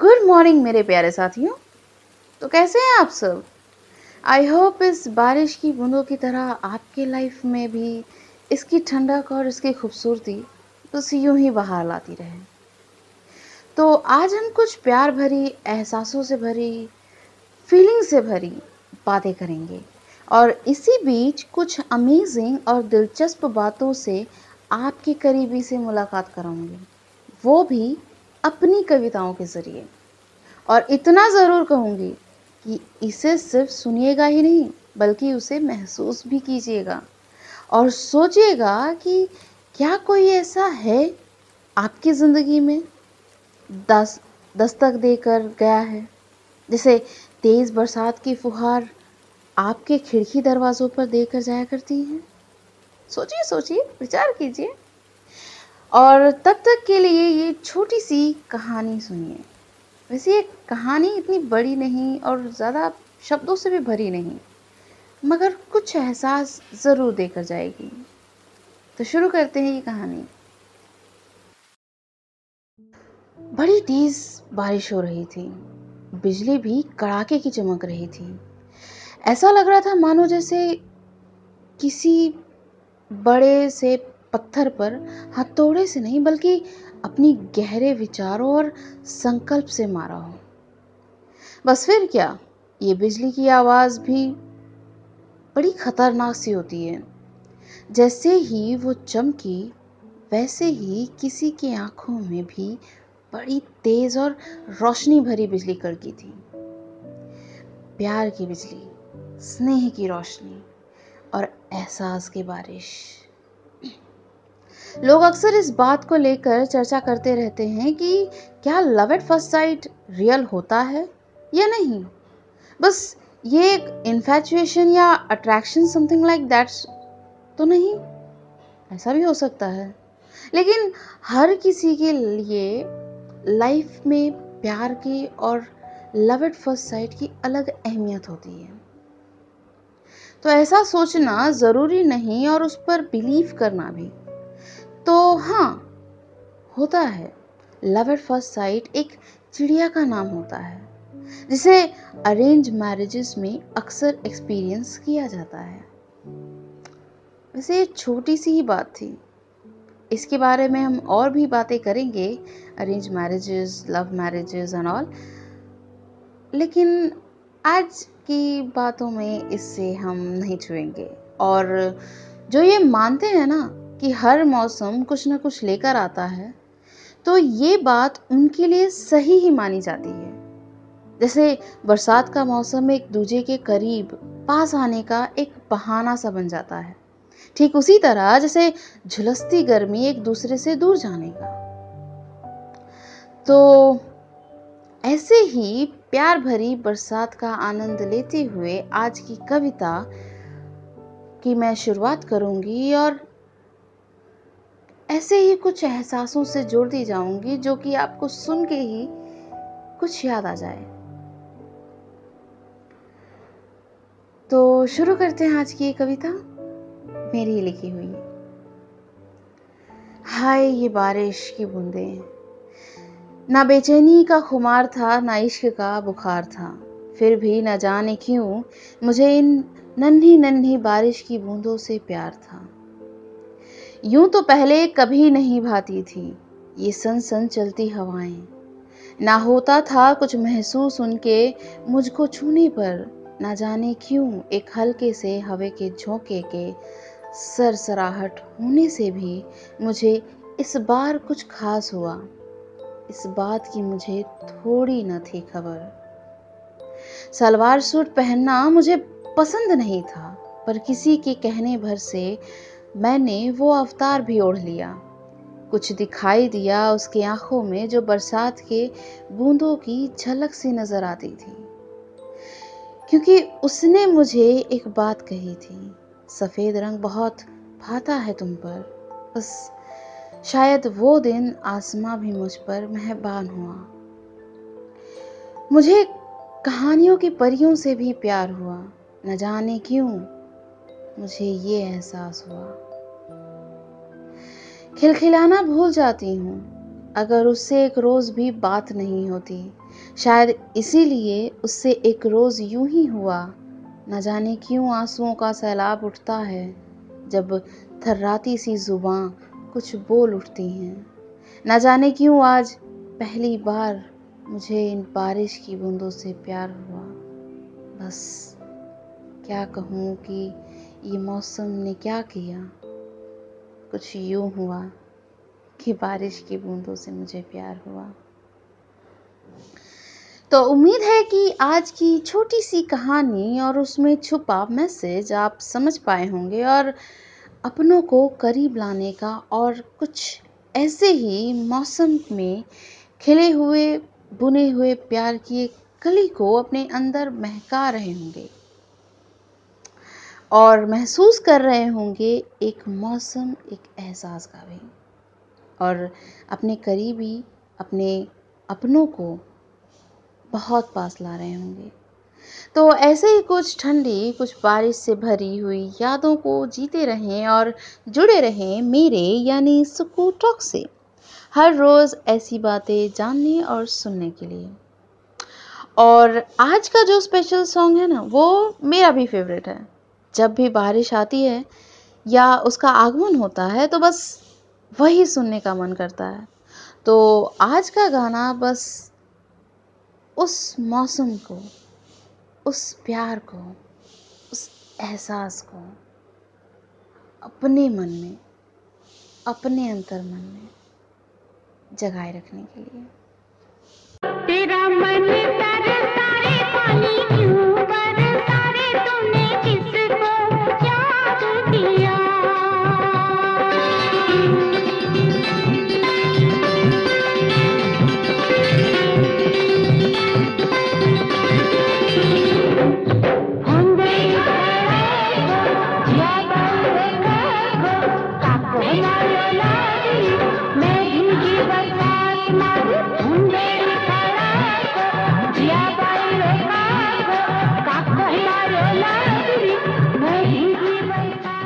Good morning मेरे प्यारे साथियों। तो कैसे हैं आप सब? आई होप इस बारिश की बूंदों की तरह आपके लाइफ में भी इसकी ठंडक और इसकी खूबसूरती बस यूँ ही बाहर लाती रहे। तो आज हम कुछ प्यार भरी, एहसासों से भरी फीलिंग से भरी बातें करेंगे। और इसी बीच कुछ अमेजिंग और दिलचस्प बातों से आपके करीबी से मुलाकात कराऊँगी। वो भी अपनी कविताओं के ज़रिए। और इतना ज़रूर कहूँगी कि इसे सिर्फ़ सुनिएगा ही नहीं, बल्कि उसे महसूस भी कीजिएगा। और सोचिएगा कि क्या कोई ऐसा है आपकी ज़िंदगी में? दस, दस्तक देकर गया है। जैसे तेज़ बरसात की फुहार आपके खिड़की दरवाज़ों पर देकर जाया करती हैं। सोचिए सोचिए, विचार कीजिए। और तब तक के लिए ये छोटी सी कहानी सुनिए। वैसे ये कहानी इतनी बड़ी नहीं और ज़्यादा शब्दों से भी भरी नहीं, मगर कुछ एहसास ज़रूर देकर जाएगी। तो शुरू करते हैं ये कहानी। बड़ी तेज़ बारिश हो रही थी। बिजली भी कड़ाके की चमक रही थी। ऐसा लग रहा था मानो जैसे किसी बड़े से पत्थर पर हथौड़े से नहीं, बल्कि अपनी गहरे विचारों और संकल्प से मारा हो। बस फिर क्या, ये बिजली की आवाज़ भी बड़ी खतरनाक सी होती है। जैसे ही वो चमकी, वैसे ही किसी की आँखों में भी बड़ी तेज और रोशनी भरी बिजली कड़की थी। प्यार की बिजली, स्नेह की रोशनी और एहसास की बारिश। लोग अक्सर इस बात को लेकर चर्चा करते रहते हैं कि क्या love at first sight real होता है या नहीं? बस ये एक इन्फेचुएशन या अट्रैक्शन समथिंग लाइक दैट्स तो नहीं? ऐसा भी हो सकता है। लेकिन हर किसी के लिए लाइफ में प्यार की और लव एट फ़र्स्ट साइट की अलग अहमियत होती है। तो ऐसा सोचना ज़रूरी नहीं और उस पर बिलीव करना भी। तो हाँ होता है। लव एट फ़र्स्ट साइट एक चिड़िया का नाम होता है, जिसे अरेंज मैरिजेस में अक्सर एक्सपीरियंस किया जाता है। वैसे ये छोटी सी ही बात थी। इसके बारे में हम और भी बातें करेंगे arrange marriages love marriages and all लेकिन आज की बातों में इससे हम नहीं छुएँगे। और जो ये मानते हैं ना कि हर मौसम कुछ ना कुछ लेकर आता है तो ये बात उनके लिए सही ही मानी जाती है। जैसे बरसात का मौसम एक दूजे के करीब पास आने का एक बहाना सा बन जाता है। ठीक उसी तरह जैसे झुलसती गर्मी एक दूसरे से दूर जाने का। तो ऐसे ही प्यार भरी बरसात का आनंद लेते हुए आज की कविता की मैं शुरुआत करूँगी और ऐसे ही कुछ एहसासों से जोड़ती जाऊँगी जो कि आपको सुन के ही कुछ याद आ जाए। तो शुरू करते हैं आज की ये कविता। मेरी लिखी हुई। हाय, ये बारिश की बूंदे। ना बेचैनी का खुमार था, ना इश्क का बुखार था। फिर भी न जाने क्यों, मुझे इन नन्ही नन्ही बारिश की बूंदों से प्यार था। यूँ तो पहले कभी नहीं भाती थी। ये सन सन चलती हवाएँ। ना होता था कुछ महसूस उनके मुझको छूने पर। ना जाने क्यों एक हल्के से हवे के झोंके के सरसराहट होने से भी मुझे इस बार कुछ खास हुआ। इस बात की मुझे थोड़ी न थी खबर। सलवार सूट पहनना मुझे पसंद नहीं था, पर किसी के कहने भर से मैंने वो अवतार भी ओढ़ लिया। कुछ दिखाई दिया उसकी आँखों में जो बरसात के बूंदों की झलक सी नज़र आती थी। क्योंकि उसने मुझे एक बात कही थी, सफ़ेद रंग बहुत भाता है तुम पर। बस शायद वो दिन आसमां भी मुझ पर मेहरबान हुआ। मुझे कहानियों की परियों से भी प्यार हुआ। न जाने क्यों मुझे ये एहसास हुआ। खिलखिलाना भूल जाती हूँ। अगर उससे एक रोज़ भी बात नहीं होती, शायद इसीलिए उससे एक रोज़ यूँ ही हुआ। न जाने क्यों आंसुओं का सैलाब उठता है, जब थर्राती सी जुबां कुछ बोल उठती हैं। न जाने क्यों आज पहली बार मुझे इन बारिश की बूंदों से प्यार हुआ। बस, क्या कहूँ कि ये मौसम ने क्या किया? कुछ यूँ हुआ कि बारिश की बूंदों से मुझे प्यार हुआ। तो उम्मीद है कि आज की छोटी सी कहानी और उसमें छुपा मैसेज आप समझ पाए होंगे और अपनों को करीब लाने का और कुछ ऐसे ही मौसम में खिले हुए, बुने हुए प्यार की एक कली को अपने अंदर महका रहे होंगे। और महसूस कर रहे होंगे एक मौसम, एक एहसास का भी और अपने करीबी, अपने अपनों को बहुत पास ला रहे होंगे। तो ऐसे ही कुछ ठंडी, कुछ बारिश से भरी हुई यादों को जीते रहें और जुड़े रहें मेरे, यानी सुकू टॉक से। हर रोज़ ऐसी बातें जानने और सुनने के लिए। और आज का जो स्पेशल सॉन्ग है ना, वो मेरा भी फेवरेट है। जब भी बारिश आती है या उसका आगमन होता है तो बस वही सुनने का मन करता है। तो आज का गाना बस उस मौसम को, उस प्यार को, उस एहसास को अपने मन में, अपने अंतर मन में जगाए रखने के लिए।